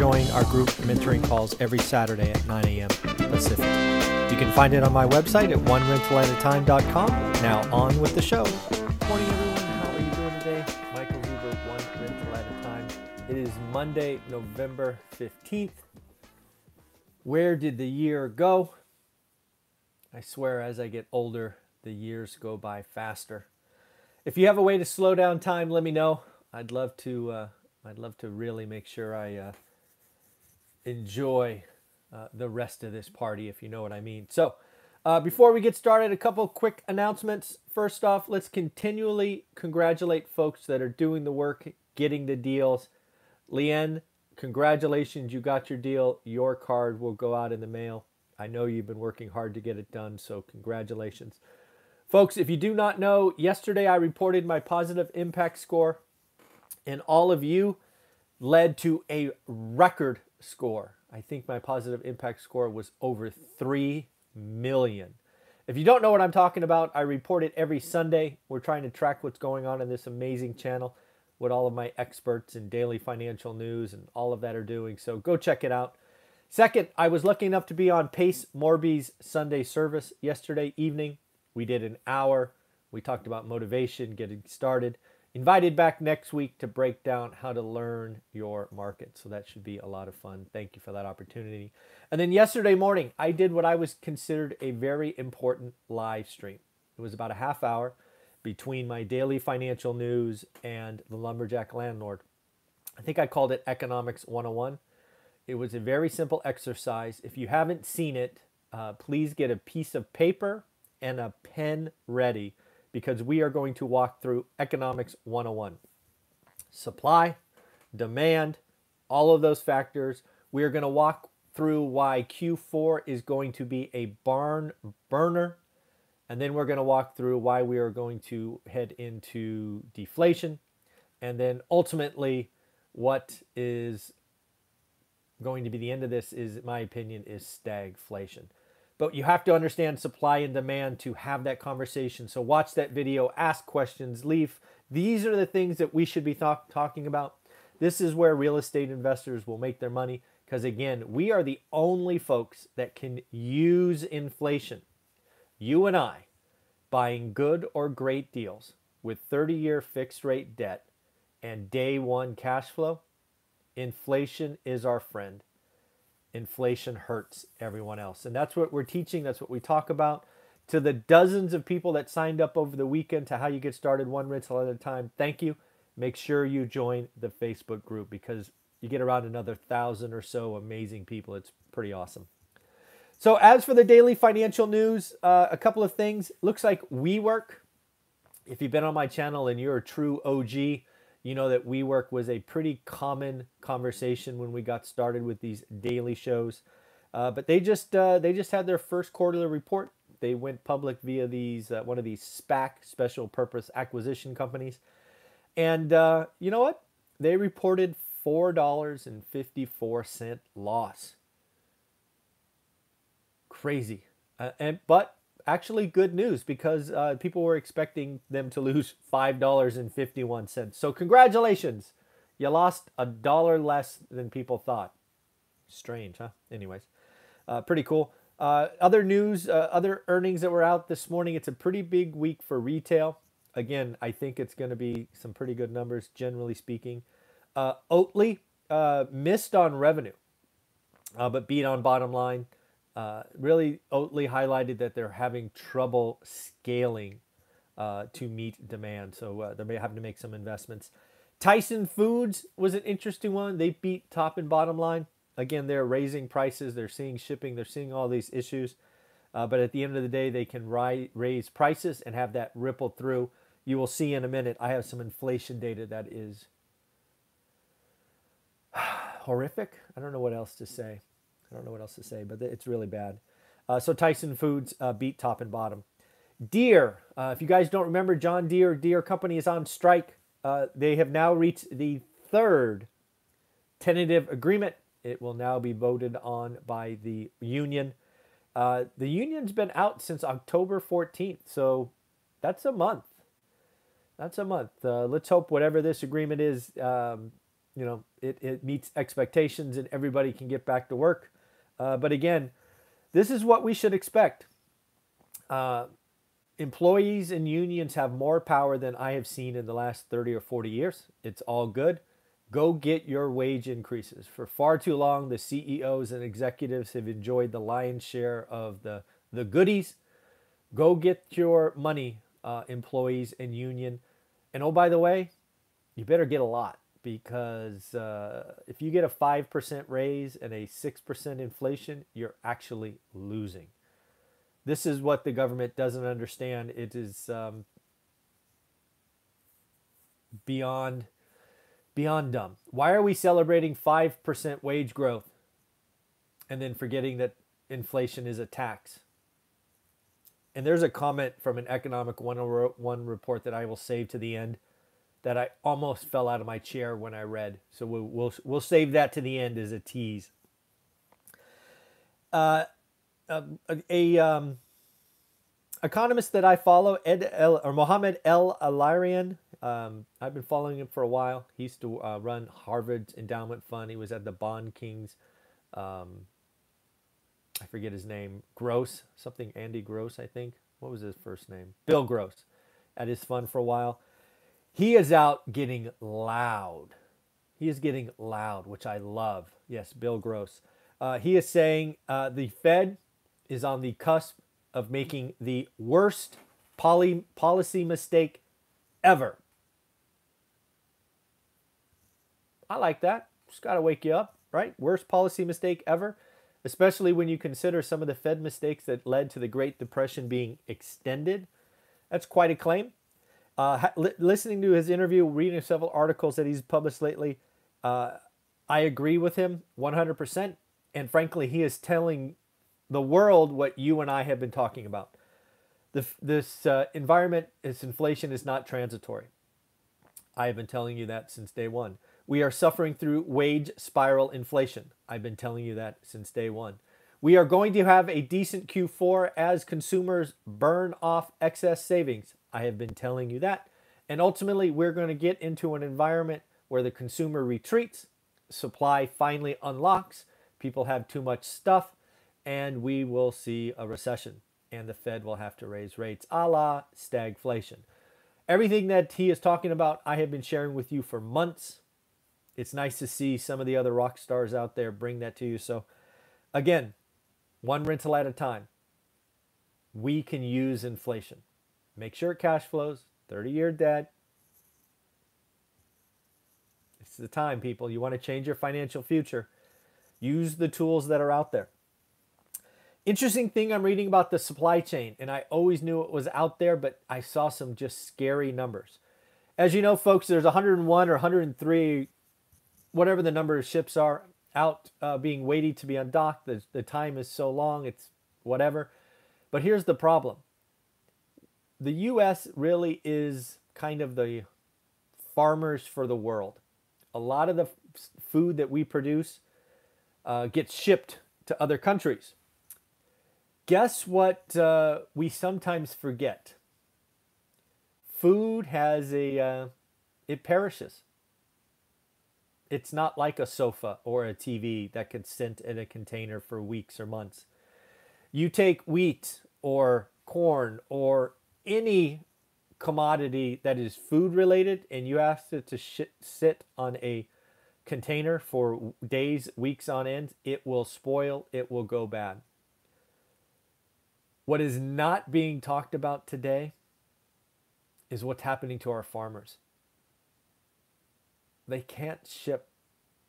join our group mentoring calls every Saturday at 9 a.m. Pacific. You can find it on my website at onerentalatatime.com. Now on with the show. Morning, everyone. How are you doing today? Michael Zuber, One Rental at a Time. It is Monday, November 15th. Where did the year go? I swear, as I get older, the years go by faster. If you have a way to slow down time, let me know. I'd love to. Uh, I'd love to really make sure I uh, enjoy uh, the rest of this party, if you know what I mean. So, uh, before we get started, a couple quick announcements. First off, let's continually congratulate folks that are doing the work, getting the deals. Leanne, congratulations, you got your deal. Your card will go out in the mail. I know you've been working hard to get it done, so congratulations. Folks, if you do not know, yesterday I reported my positive impact score, and all of you led to a record score. I think my positive impact score was over 3 million. If you don't know what I'm talking about, I report it every Sunday. We're trying to track what's going on in this amazing channel, what all of my experts in daily financial news and all of that are doing. So go check it out. Second, I was lucky enough to be on Pace Morby's Sunday service yesterday evening. We did an hour. We talked about motivation, getting started. Invited back next week to break down how to learn your market. So that should be a lot of fun. Thank you for that opportunity. And then yesterday morning, I did what I was considered a very important live stream. It was about a half hour between my daily financial news and the Lumberjack Landlord. I think I called it Economics 101. It was a very simple exercise. If you haven't seen it, uh, please get a piece of paper and a pen ready because we are going to walk through Economics 101. Supply, demand, all of those factors. We are going to walk through why Q4 is going to be a barn burner. And then we're going to walk through why we are going to head into deflation. And then ultimately, what is going to be the end of this is, in my opinion, is stagflation. But you have to understand supply and demand to have that conversation. So watch that video, ask questions, leave. These are the things that we should be talking about. This is where real estate investors will make their money because, again, we are the only folks that can use inflation. You and I buying good or great deals with 30 year fixed rate debt and day one cash flow. Inflation is our friend inflation hurts everyone else. And that's what we're teaching, that's what we talk about. To the dozens of people that signed up over the weekend to how you get started one rental at a time, thank you. Make sure you join the Facebook group because you get around another thousand or so amazing people. It's pretty awesome. So, as for the daily financial news, uh, a couple of things. Looks like WeWork. If you've been on my channel and you're a true OG, you know that WeWork was a pretty common conversation when we got started with these daily shows. Uh, but they just uh, they just had their first quarterly report. They went public via these uh, one of these SPAC special purpose acquisition companies, and uh, you know what? They reported four dollars and fifty four cent loss. Crazy, uh, and but actually good news because uh, people were expecting them to lose $5.51. So, congratulations. You lost a dollar less than people thought. Strange, huh? Anyways, uh, pretty cool. Uh, other news, uh, other earnings that were out this morning. It's a pretty big week for retail. Again, I think it's going to be some pretty good numbers, generally speaking. Uh, Oatly uh, missed on revenue, but beat on bottom line. Uh, really, Oatly highlighted that they're having trouble scaling uh, to meet demand. So uh, they're having to make some investments. Tyson Foods was an interesting one. They beat top and bottom line. Again, they're raising prices, they're seeing shipping, they're seeing all these issues. Uh, but at the end of the day, they can ri- raise prices and have that ripple through. You will see in a minute, I have some inflation data that is horrific. I don't know what else to say. I don't know what else to say, but it's really bad. Uh, so Tyson Foods uh, beat top and bottom. Deere, uh, if you guys don't remember, John Deere, Deere Company is on strike. Uh, they have now reached the third tentative agreement. It will now be voted on by the union. Uh, the union's been out since October 14th, so that's a month. That's a month. Uh, let's hope whatever this agreement is, um, you know, it, it meets expectations and everybody can get back to work. Uh, but again, this is what we should expect. Uh, employees and unions have more power than I have seen in the last 30 or 40 years. It's all good. Go get your wage increases. For far too long, the CEOs and executives have enjoyed the lion's share of the, the goodies. Go get your money, uh, employees and union. And oh, by the way, you better get a lot because uh, if you get a 5% raise and a 6% inflation, you're actually losing. This is what the government doesn't understand. It is um, beyond beyond dumb. Why are we celebrating 5% wage growth and then forgetting that inflation is a tax? And there's a comment from an Economic 101 report that I will save to the end that I almost fell out of my chair when I read. So we'll, we'll, we'll save that to the end as a tease. Uh, a, a um, economist that I follow, Ed El, or Mohammed El Alarian, um, I've been following him for a while. He used to uh, run Harvard's endowment fund. He was at the Bond Kings. Um, I forget his name. Gross, something Andy Gross, I think. What was his first name? Bill Gross, at his fund for a while. He is out getting loud. He is getting loud, which I love. Yes, Bill Gross. Uh, he is saying uh, the Fed is on the cusp of making the worst poly- policy mistake ever. I like that. Just got to wake you up, right? Worst policy mistake ever, especially when you consider some of the Fed mistakes that led to the Great Depression being extended. That's quite a claim. Uh, li- listening to his interview, reading several articles that he's published lately, uh, I agree with him 100%. And frankly, he is telling the world what you and I have been talking about. The, this uh, environment, this inflation is not transitory. I have been telling you that since day one. We are suffering through wage spiral inflation. I've been telling you that since day one. We are going to have a decent Q4 as consumers burn off excess savings. I have been telling you that. And ultimately, we're going to get into an environment where the consumer retreats, supply finally unlocks, people have too much stuff, and we will see a recession. And the Fed will have to raise rates a la stagflation. Everything that he is talking about, I have been sharing with you for months it's nice to see some of the other rock stars out there bring that to you. So, again, one rental at a time. We can use inflation. Make sure it cash flows, 30 year debt. It's the time, people. You want to change your financial future. Use the tools that are out there. Interesting thing I'm reading about the supply chain, and I always knew it was out there, but I saw some just scary numbers. As you know, folks, there's 101 or 103 whatever the number of ships are out uh, being waiting to be undocked. The, the time is so long, it's whatever. But here's the problem the U.S. really is kind of the farmers for the world. A lot of the food that we produce uh, gets shipped to other countries. Guess what uh, we sometimes forget? Food has a, uh, it perishes. It's not like a sofa or a TV that can sit in a container for weeks or months. You take wheat or corn or any commodity that is food related and you ask it to sit on a container for days, weeks on end, it will spoil, it will go bad. What is not being talked about today is what's happening to our farmers. They can't ship.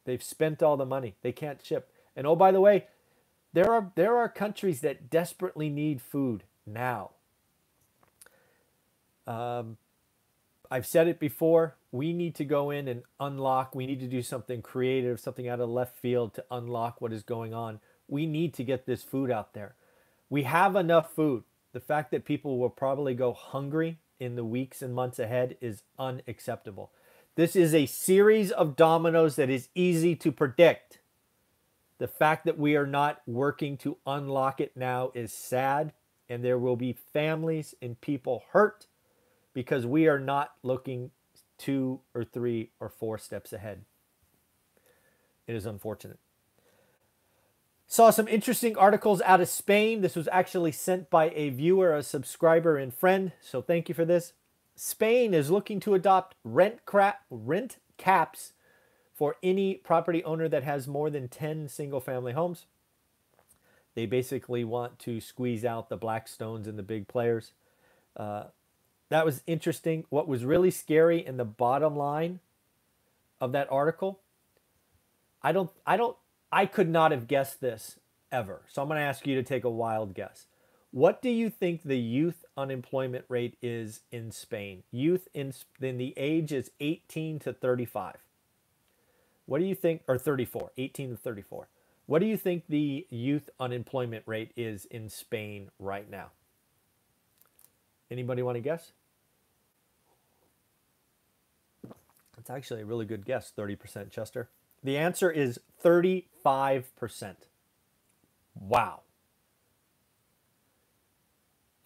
They've spent all the money. They can't ship. And oh, by the way, there are there are countries that desperately need food now. Um, I've said it before. We need to go in and unlock. We need to do something creative, something out of left field to unlock what is going on. We need to get this food out there. We have enough food. the fact that people will probably go hungry in the weeks and months ahead is unacceptable. This is a series of dominoes that is easy to predict. The fact that we are not working to unlock it now is sad, and there will be families and people hurt because we are not looking two or three or four steps ahead. It is unfortunate. Saw some interesting articles out of Spain. This was actually sent by a viewer, a subscriber, and friend. So thank you for this. Spain is looking to adopt rent, crap, rent caps for any property owner that has more than 10 single family homes. They basically want to squeeze out the Blackstones and the big players. Uh, that was interesting. What was really scary in the bottom line of that article, I don't, I don't, I could not have guessed this ever. So I'm going to ask you to take a wild guess. What do you think the youth unemployment rate is in Spain? Youth in, in the age is 18 to 35. What do you think, or 34, 18 to 34? What do you think the youth unemployment rate is in Spain right now? Anybody want to guess? That's actually a really good guess, 30%, Chester. The answer is 35%. Wow.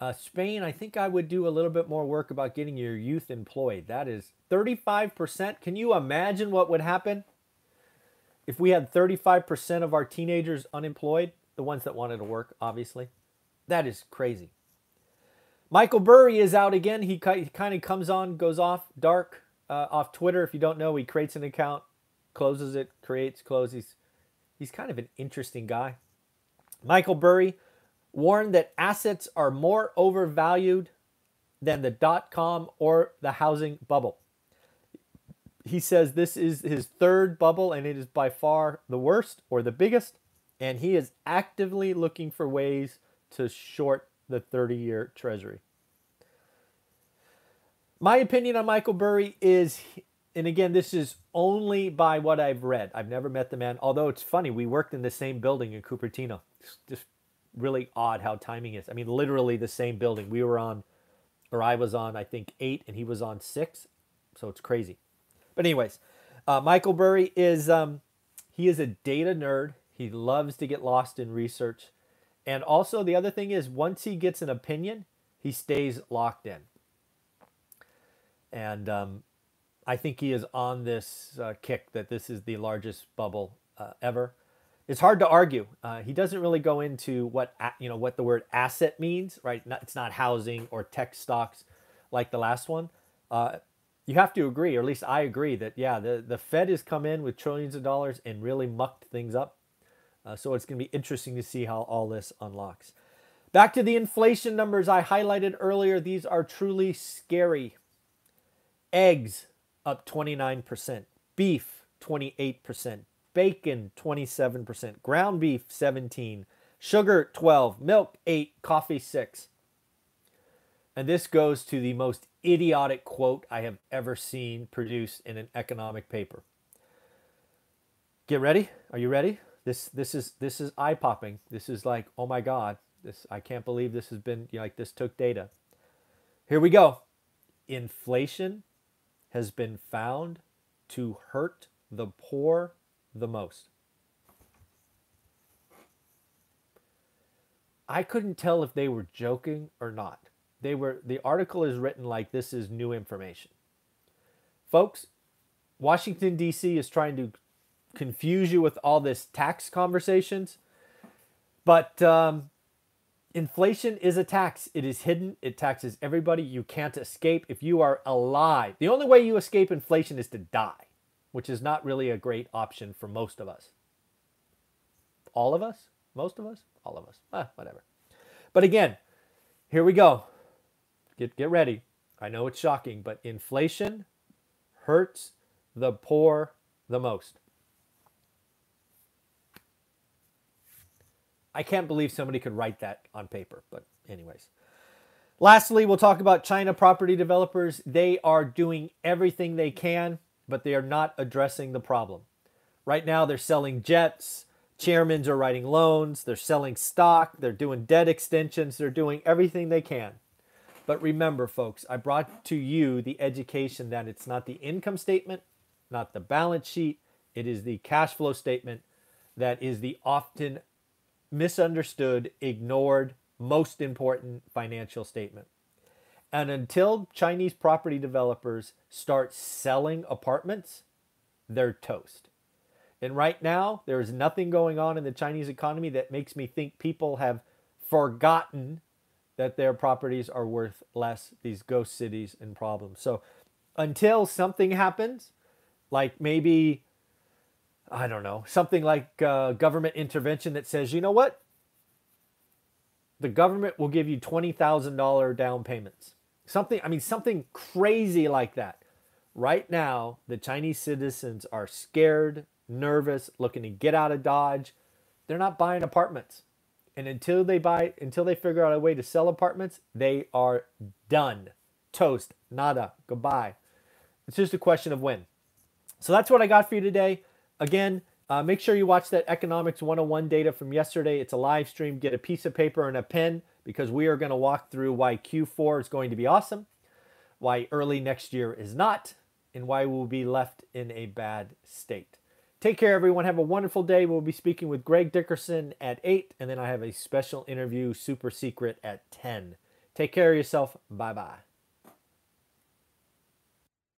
Uh, Spain, I think I would do a little bit more work about getting your youth employed. That is 35%. Can you imagine what would happen if we had 35% of our teenagers unemployed? The ones that wanted to work, obviously. That is crazy. Michael Burry is out again. He kind of comes on, goes off dark uh, off Twitter. If you don't know, he creates an account, closes it, creates, closes. He's kind of an interesting guy. Michael Burry warned that assets are more overvalued than the dot com or the housing bubble. He says this is his third bubble and it is by far the worst or the biggest. And he is actively looking for ways to short the 30 year treasury my opinion on Michael Burry is, and again, this is only by what I've read. I've never met the man, although it's funny, we worked in the same building in Cupertino. It's just really odd how timing is. I mean, literally the same building. We were on, or I was on, I think, eight, and he was on six. So it's crazy. But, anyways, uh, Michael Burry is, um, he is a data nerd. He loves to get lost in research. And also, the other thing is, once he gets an opinion, he stays locked in and um, I think he is on this uh, kick that this is the largest bubble uh, ever. It's hard to argue. Uh, he doesn't really go into what you know what the word asset means, right? Not, it's not housing or tech stocks like the last one. Uh, you have to agree, or at least I agree, that yeah, the, the Fed has come in with trillions of dollars and really mucked things up. Uh, so it's going to be interesting to see how all this unlocks. Back to the inflation numbers I highlighted earlier. These are truly scary. Eggs up 29%, beef 28%, bacon 27%, ground beef 17, sugar 12, milk 8, coffee 6. And this goes to the most idiotic quote I have ever seen produced in an economic paper. Get ready? Are you ready? This this is this is eye popping. This is like, oh my god, this I can't believe this has been you know, like this took data. Here we go. Inflation has been found to hurt the poor the most. I couldn't tell if they were joking or not. They were the article is written like this is new information. Folks, Washington D.C. is trying to confuse you with all this tax conversations, but um, Inflation is a tax. It is hidden. It taxes everybody. You can't escape if you are alive. The only way you escape inflation is to die, which is not really a great option for most of us. All of us? Most of us? All of us. Ah, whatever. But again, here we go. Get get ready. I know it's shocking, but inflation hurts the poor the most. I can't believe somebody could write that on paper. But, anyways. Lastly, we'll talk about China property developers. They are doing everything they can, but they are not addressing the problem. Right now, they're selling jets, Chairmans are writing loans, they're selling stock, they're doing debt extensions, they're doing everything they can. But remember, folks, I brought to you the education that it's not the income statement, not the balance sheet, it is the cash flow statement that is the often misunderstood, ignored, most important financial statement. And until Chinese property developers start selling apartments, they're toast. And right now, there is nothing going on in the Chinese economy that makes me think people have forgotten that their properties are worth less, these ghost cities and problems. So until something happens, like maybe, I don't know, something like uh, government intervention that says, you know what? The government will give you $20,000 down payments. Something, I mean, something crazy like that. Right now, the Chinese citizens are scared, nervous, looking to get out of Dodge. They're not buying apartments. And until they buy, until they figure out a way to sell apartments, they are done. Toast, nada, goodbye. It's just a question of when. So that's what I got for you today. Again, uh, make sure you watch that Economics 101 data from yesterday. It's a live stream. Get a piece of paper and a pen because we are going to walk through why Q4 is going to be awesome, why early next year is not, and why we'll be left in a bad state. Take care, everyone. Have a wonderful day. We'll be speaking with Greg Dickerson at 8, and then I have a special interview, super secret, at 10. Take care of yourself. Bye bye.